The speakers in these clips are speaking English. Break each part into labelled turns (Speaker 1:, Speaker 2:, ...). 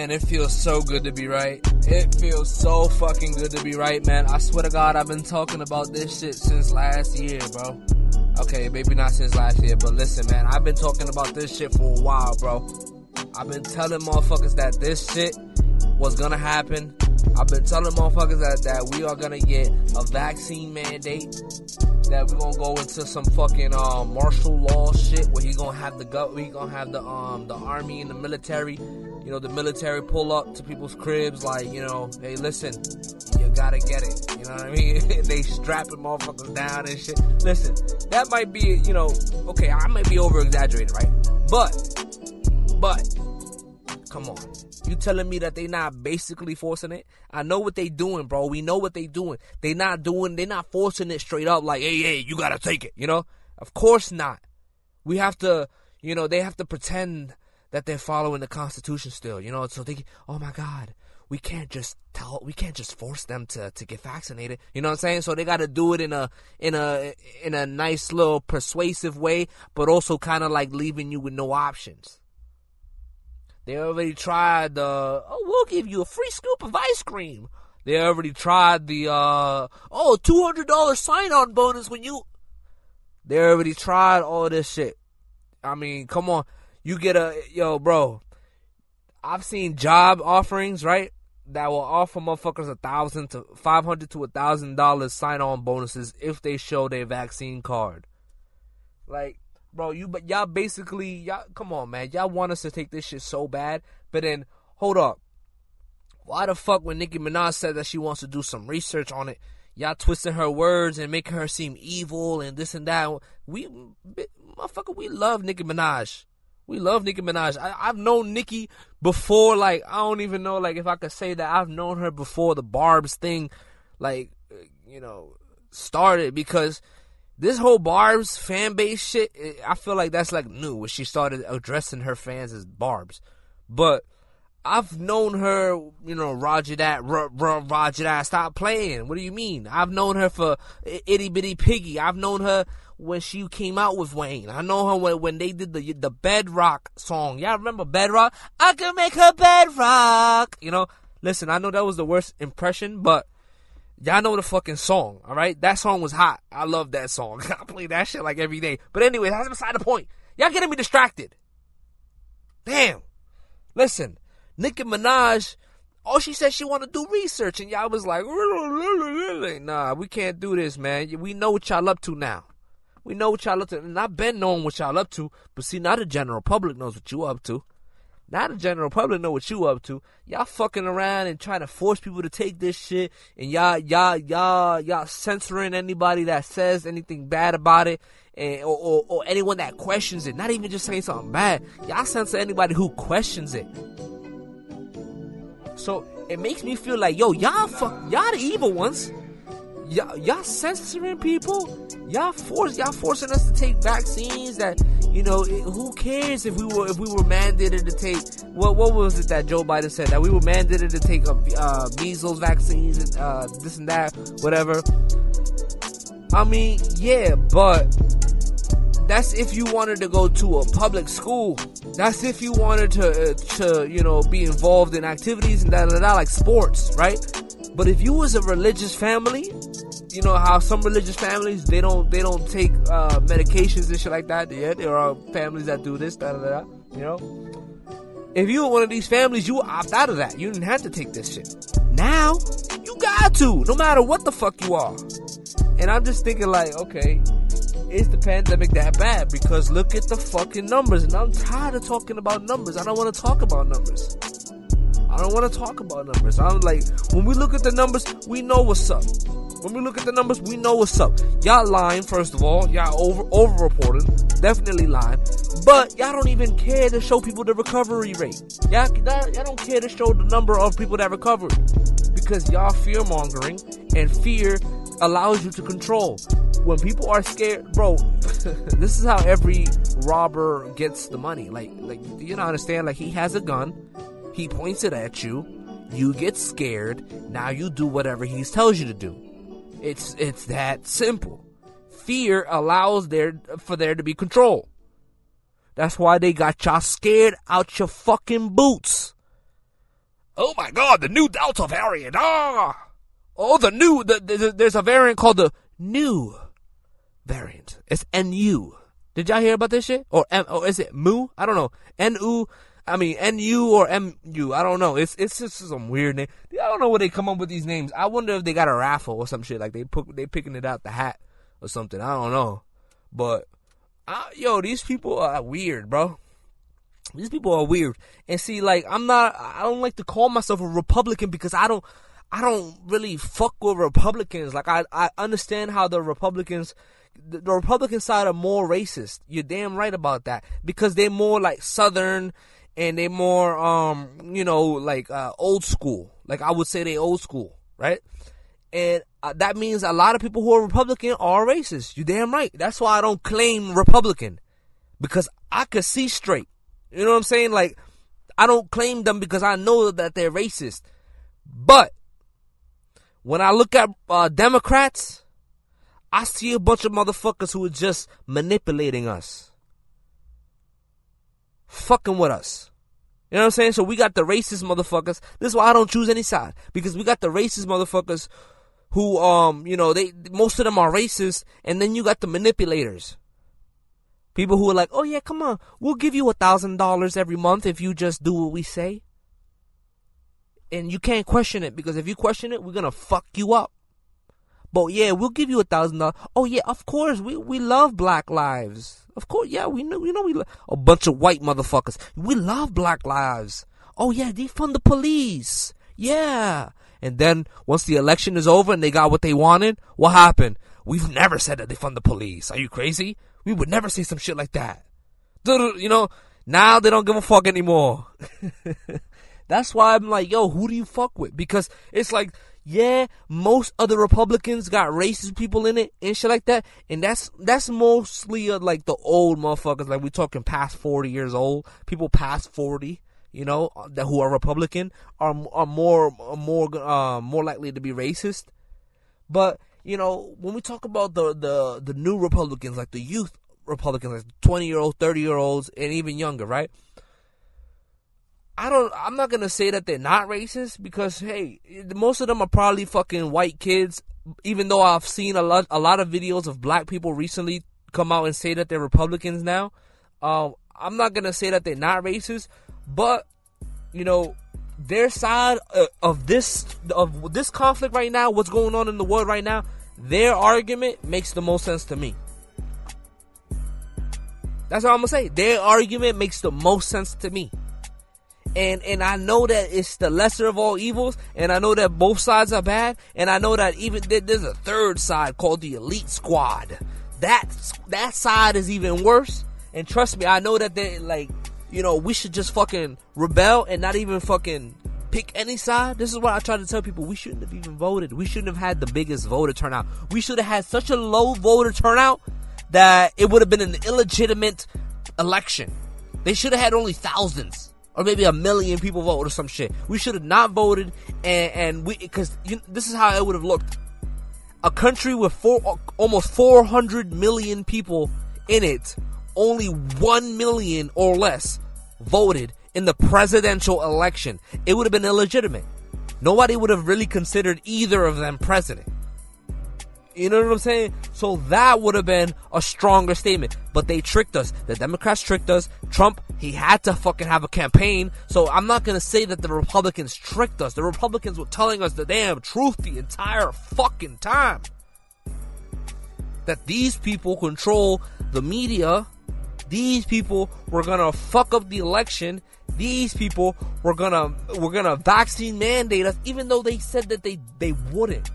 Speaker 1: Man, it feels so good to be right. It feels so fucking good to be right, man. I swear to God, I've been talking about this shit since last year, bro. Okay, maybe not since last year, but listen, man, I've been talking about this shit for a while, bro. I've been telling motherfuckers that this shit was gonna happen. I've been telling motherfuckers that, that we are gonna get a vaccine mandate. That we're gonna go into some fucking uh, martial law shit where he gonna have the gut, we gonna have the um the army and the military, you know, the military pull up to people's cribs like, you know, hey, listen, you gotta get it. You know what I mean? they strapping motherfuckers down and shit. Listen, that might be, you know, okay, I might be over exaggerating, right? But, but, come on. You telling me that they not basically forcing it? I know what they doing, bro. We know what they doing. They not doing. They not forcing it straight up. Like, hey, hey, you gotta take it. You know? Of course not. We have to. You know, they have to pretend that they're following the Constitution still. You know, so they. Oh my God, we can't just tell. We can't just force them to to get vaccinated. You know what I'm saying? So they got to do it in a in a in a nice little persuasive way, but also kind of like leaving you with no options. They already tried the, oh, we'll give you a free scoop of ice cream. They already tried the, uh, oh, $200 sign on bonus when you. They already tried all this shit. I mean, come on. You get a, yo, bro. I've seen job offerings, right? That will offer motherfuckers a thousand to five hundred to a thousand dollars sign on bonuses if they show their vaccine card. Like, bro. You but y'all basically y'all come on, man. Y'all want us to take this shit so bad, but then hold up. Why the fuck when Nicki Minaj said that she wants to do some research on it, y'all twisting her words and making her seem evil and this and that? We motherfucker, we love Nicki Minaj. We love Nicki Minaj. I, have known Nicki before, like I don't even know, like if I could say that I've known her before the Barb's thing, like you know, started because this whole Barb's fan base shit, I feel like that's like new when she started addressing her fans as Barb's. But I've known her, you know, Roger that, r- r- Roger that, stop playing. What do you mean? I've known her for Itty Bitty Piggy. I've known her when she came out with Wayne. I know her when, when they did the the Bedrock song. Y'all remember Bedrock? I can make her bedrock. You know, listen, I know that was the worst impression, but Y'all know the fucking song, all right? That song was hot. I love that song. I play that shit like every day. But anyway, that's beside the point. Y'all getting me distracted. Damn. Listen, Nicki Minaj, all she said she want to do research, and y'all was like, nah, we can't do this, man. We know what y'all up to now. We know what y'all up to, and I've been knowing what y'all up to, but see, now the general public knows what you up to. Now the general public know what you up to. Y'all fucking around and trying to force people to take this shit, and y'all, y'all, y'all, y'all censoring anybody that says anything bad about it, and or, or, or anyone that questions it. Not even just saying something bad. Y'all censor anybody who questions it. So it makes me feel like, yo, y'all fuck, y'all the evil ones y'all, y'all censoring people. Y'all force y'all forcing us to take vaccines that you know. Who cares if we were if we were mandated to take what what was it that Joe Biden said that we were mandated to take a uh, measles vaccines and uh, this and that whatever. I mean, yeah, but that's if you wanted to go to a public school. That's if you wanted to uh, to you know be involved in activities and da da da like sports, right? But if you was a religious family, you know how some religious families they don't they don't take uh, medications and shit like that. Yeah, there are families that do this, da da da. You know, if you were one of these families, you opt out of that. You didn't have to take this shit. Now you got to, no matter what the fuck you are. And I'm just thinking like, okay, is the pandemic that bad? Because look at the fucking numbers, and I'm tired of talking about numbers. I don't want to talk about numbers. I don't want to talk about numbers. I'm like, when we look at the numbers, we know what's up. When we look at the numbers, we know what's up. Y'all lying, first of all. Y'all over over reporting. Definitely lying. But y'all don't even care to show people the recovery rate. Y'all, y'all, don't care to show the number of people that recovered. Because y'all fear mongering and fear allows you to control. When people are scared, bro, this is how every robber gets the money. Like, like you don't understand? Like he has a gun, he points it at you, you get scared, now you do whatever he tells you to do. It's it's that simple. Fear allows there for there to be control. That's why they got y'all scared out your fucking boots. Oh my God, the new Delta variant. Ah, oh the new. The, the, there's a variant called the new variant. It's NU. Did y'all hear about this shit? Or M? Or is it Mu? I don't know. NU. I mean NU or MU. I don't know. It's it's just some weird name. I don't know where they come up with these names. I wonder if they got a raffle or some shit like they put they picking it out the hat or something. I don't know. But I, yo, these people are weird, bro. These people are weird. And see, like, I'm not, I don't like to call myself a Republican because I don't, I don't really fuck with Republicans. Like, I, I understand how the Republicans, the Republican side are more racist. You're damn right about that. Because they're more like Southern and they're more, um, you know, like, uh, old school. Like, I would say they old school, right? And uh, that means a lot of people who are Republican are racist. You damn right. That's why I don't claim Republican. Because I could see straight. You know what I'm saying? Like, I don't claim them because I know that they're racist. But when I look at uh, Democrats, I see a bunch of motherfuckers who are just manipulating us, fucking with us. You know what I'm saying? So we got the racist motherfuckers. This is why I don't choose any side because we got the racist motherfuckers who, um, you know, they most of them are racist, and then you got the manipulators. People who are like, oh yeah, come on, we'll give you a thousand dollars every month if you just do what we say. And you can't question it because if you question it, we're gonna fuck you up. But yeah, we'll give you a thousand dollars. Oh yeah, of course, we we love black lives. Of course, yeah, we know, we know we lo- a bunch of white motherfuckers. We love black lives. Oh yeah, defund the police. Yeah. And then once the election is over and they got what they wanted, what happened? We've never said that they fund the police. Are you crazy? We would never say some shit like that. You know, now they don't give a fuck anymore. That's why I'm like, yo, who do you fuck with? Because it's like, yeah, most of the Republicans got racist people in it and shit like that, and that's that's mostly uh, like the old motherfuckers. Like we're talking past forty years old, people past forty, you know, uh, that who are Republican are are more are more uh, more likely to be racist. But you know, when we talk about the the the new Republicans, like the youth Republicans, like twenty year olds, thirty year olds, and even younger, right? I don't. I'm not gonna say that they're not racist because hey, most of them are probably fucking white kids. Even though I've seen a lot a lot of videos of black people recently come out and say that they're Republicans now. Um, I'm not gonna say that they're not racist, but you know, their side of this of this conflict right now, what's going on in the world right now, their argument makes the most sense to me. That's all I'm gonna say. Their argument makes the most sense to me. And and I know that it's the lesser of all evils, and I know that both sides are bad, and I know that even there's a third side called the elite squad. That that side is even worse. And trust me, I know that they like you know, we should just fucking rebel and not even fucking pick any side. This is what I try to tell people. We shouldn't have even voted. We shouldn't have had the biggest voter turnout. We should have had such a low voter turnout that it would have been an illegitimate election. They should have had only thousands or maybe a million people vote or some shit. We should have not voted and, and we, cause you know, this is how it would have looked. A country with four, almost 400 million people in it only 1 million or less voted in the presidential election, it would have been illegitimate. Nobody would have really considered either of them president. You know what I'm saying? So that would have been a stronger statement. But they tricked us. The Democrats tricked us. Trump, he had to fucking have a campaign. So I'm not gonna say that the Republicans tricked us. The Republicans were telling us the damn truth the entire fucking time. That these people control the media these people were gonna fuck up the election. These people were gonna were gonna vaccine mandate us, even though they said that they they wouldn't.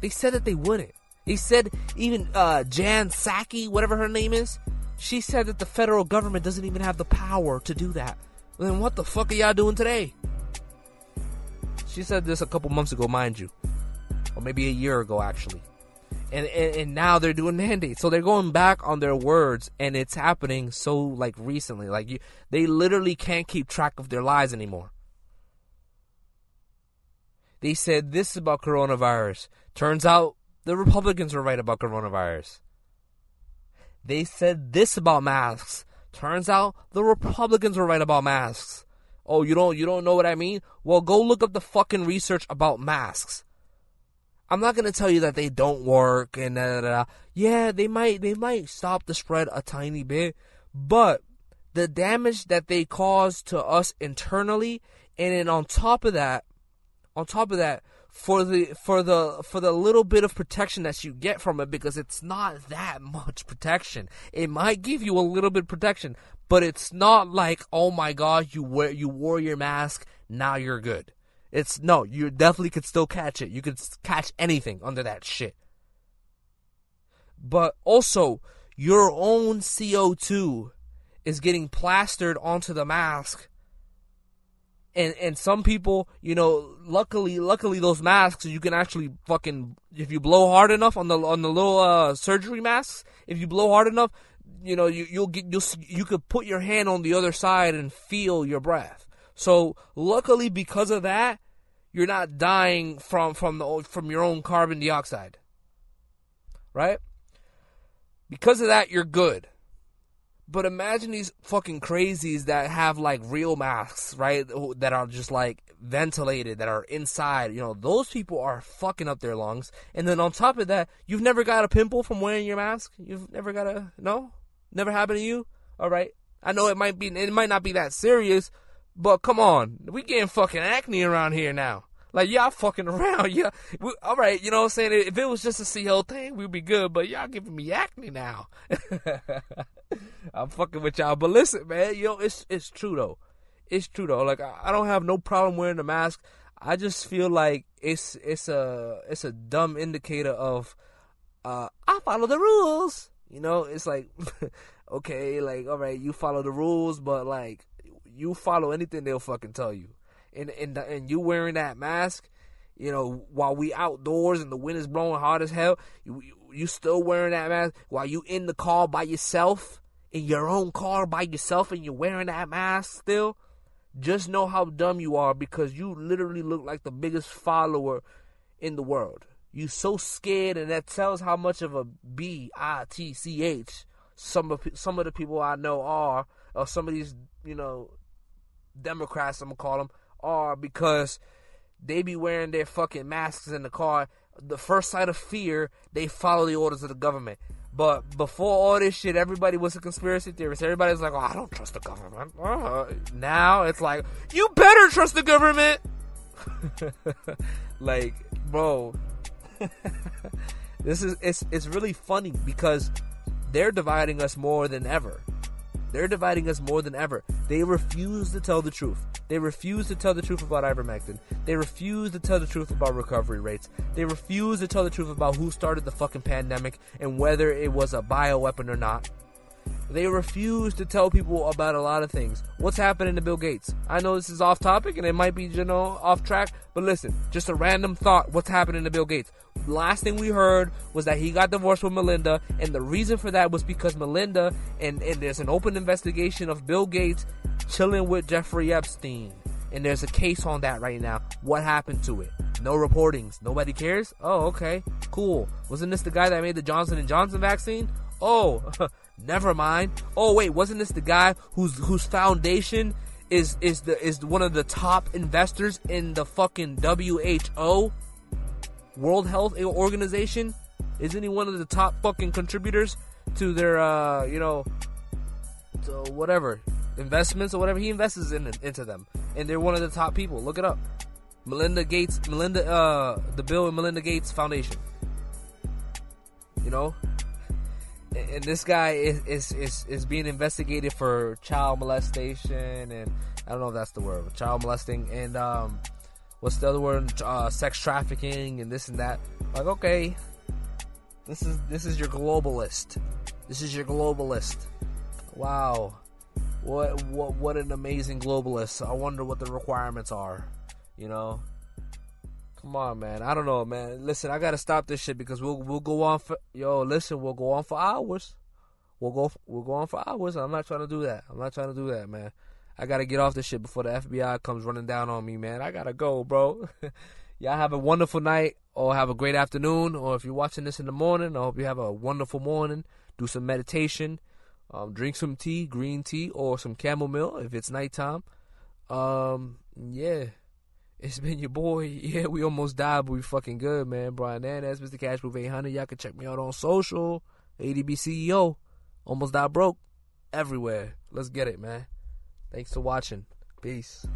Speaker 1: They said that they wouldn't. They said even uh, Jen Psaki, whatever her name is, she said that the federal government doesn't even have the power to do that. Then what the fuck are y'all doing today? She said this a couple months ago, mind you, or maybe a year ago actually and, and, and now they're doing mandates. So they're going back on their words, and it's happening so like recently. Like you, they literally can't keep track of their lies anymore. They said this about coronavirus. Turns out the Republicans were right about coronavirus. They said this about masks. Turns out the Republicans were right about masks. Oh, you don't you don't know what I mean? Well, go look up the fucking research about masks. I'm not gonna tell you that they don't work and da, da, da. yeah, they might they might stop the spread a tiny bit, but the damage that they cause to us internally, and then on top of that, on top of that, for the for the for the little bit of protection that you get from it because it's not that much protection. It might give you a little bit of protection, but it's not like oh my god you wear you wore your mask now you're good. It's no, you definitely could still catch it. You could catch anything under that shit. But also your own CO2 is getting plastered onto the mask and and some people, you know, luckily luckily those masks you can actually fucking if you blow hard enough on the on the little uh, surgery masks, if you blow hard enough, you know, you you'll get you'll you could put your hand on the other side and feel your breath. So luckily because of that, you're not dying from from the from your own carbon dioxide. Right? Because of that, you're good. But imagine these fucking crazies that have like real masks, right? That are just like ventilated, that are inside. You know, those people are fucking up their lungs. And then on top of that, you've never got a pimple from wearing your mask. You've never got a no, never happened to you. All right, I know it might be, it might not be that serious, but come on, we getting fucking acne around here now. Like y'all fucking around, yeah. We, all right, you know what I'm saying? If it was just a CO thing, we'd be good. But y'all giving me acne now. I'm fucking with y'all. But listen, man, yo, it's it's true though. It's true though. Like I, I don't have no problem wearing a mask. I just feel like it's it's a it's a dumb indicator of uh I follow the rules. You know, it's like okay, like all right, you follow the rules, but like you follow anything they'll fucking tell you and and and you wearing that mask, you know, while we outdoors and the wind is blowing hard as hell, you you still wearing that mask while you in the car by yourself, in your own car by yourself, and you're wearing that mask still. Just know how dumb you are because you literally look like the biggest follower in the world. You so scared, and that tells how much of a B I T C H some of some of the people I know are, or some of these you know Democrats I'm gonna call them are because they be wearing their fucking masks in the car. The first sight of fear, they follow the orders of the government. But before all this shit, everybody was a conspiracy theorist. Everybody was like, "Oh, I don't trust the government." Uh, now it's like, "You better trust the government." like, bro, this is it's it's really funny because they're dividing us more than ever. They're dividing us more than ever. They refuse to tell the truth. They refuse to tell the truth about ivermectin. They refuse to tell the truth about recovery rates. They refuse to tell the truth about who started the fucking pandemic and whether it was a bioweapon or not. They refuse to tell people about a lot of things. What's happening to Bill Gates? I know this is off topic and it might be, you know, off track, but listen, just a random thought. What's happening to Bill Gates? Last thing we heard was that he got divorced with Melinda, and the reason for that was because Melinda, and, and there's an open investigation of Bill Gates chilling with Jeffrey Epstein. And there's a case on that right now. What happened to it? No reportings. Nobody cares? Oh, okay. Cool. Wasn't this the guy that made the Johnson and Johnson vaccine? Oh, Never mind. Oh wait, wasn't this the guy whose whose foundation is is the is one of the top investors in the fucking WHO, World Health Organization? Isn't he one of the top fucking contributors to their uh you know whatever investments or whatever he invests in into them, and they're one of the top people. Look it up. Melinda Gates, Melinda, uh, the Bill and Melinda Gates Foundation. You know, and this guy is, is, is, is being investigated for child molestation and I don't know if that's the word, child molesting and um, what's the other word? Uh, sex trafficking and this and that. Like, okay, this is this is your globalist. This is your globalist. Wow, what what what an amazing globalist. I wonder what the requirements are. You know. Come on, man. I don't know, man. Listen, I gotta stop this shit because we'll we'll go on for yo. Listen, we'll go on for hours. We'll go we'll go on for hours. I'm not trying to do that. I'm not trying to do that, man. I gotta get off this shit before the FBI comes running down on me, man. I gotta go, bro. Y'all have a wonderful night or have a great afternoon. Or if you're watching this in the morning, I hope you have a wonderful morning. Do some meditation. Um, drink some tea, green tea, or some chamomile if it's nighttime. Um, yeah. It's been your boy. Yeah, we almost died, but we fucking good, man. Brian Nandez, Mr. Cash Proof 800. Y'all can check me out on social. ADB CEO. Almost died broke. Everywhere. Let's get it, man. Thanks for watching. Peace.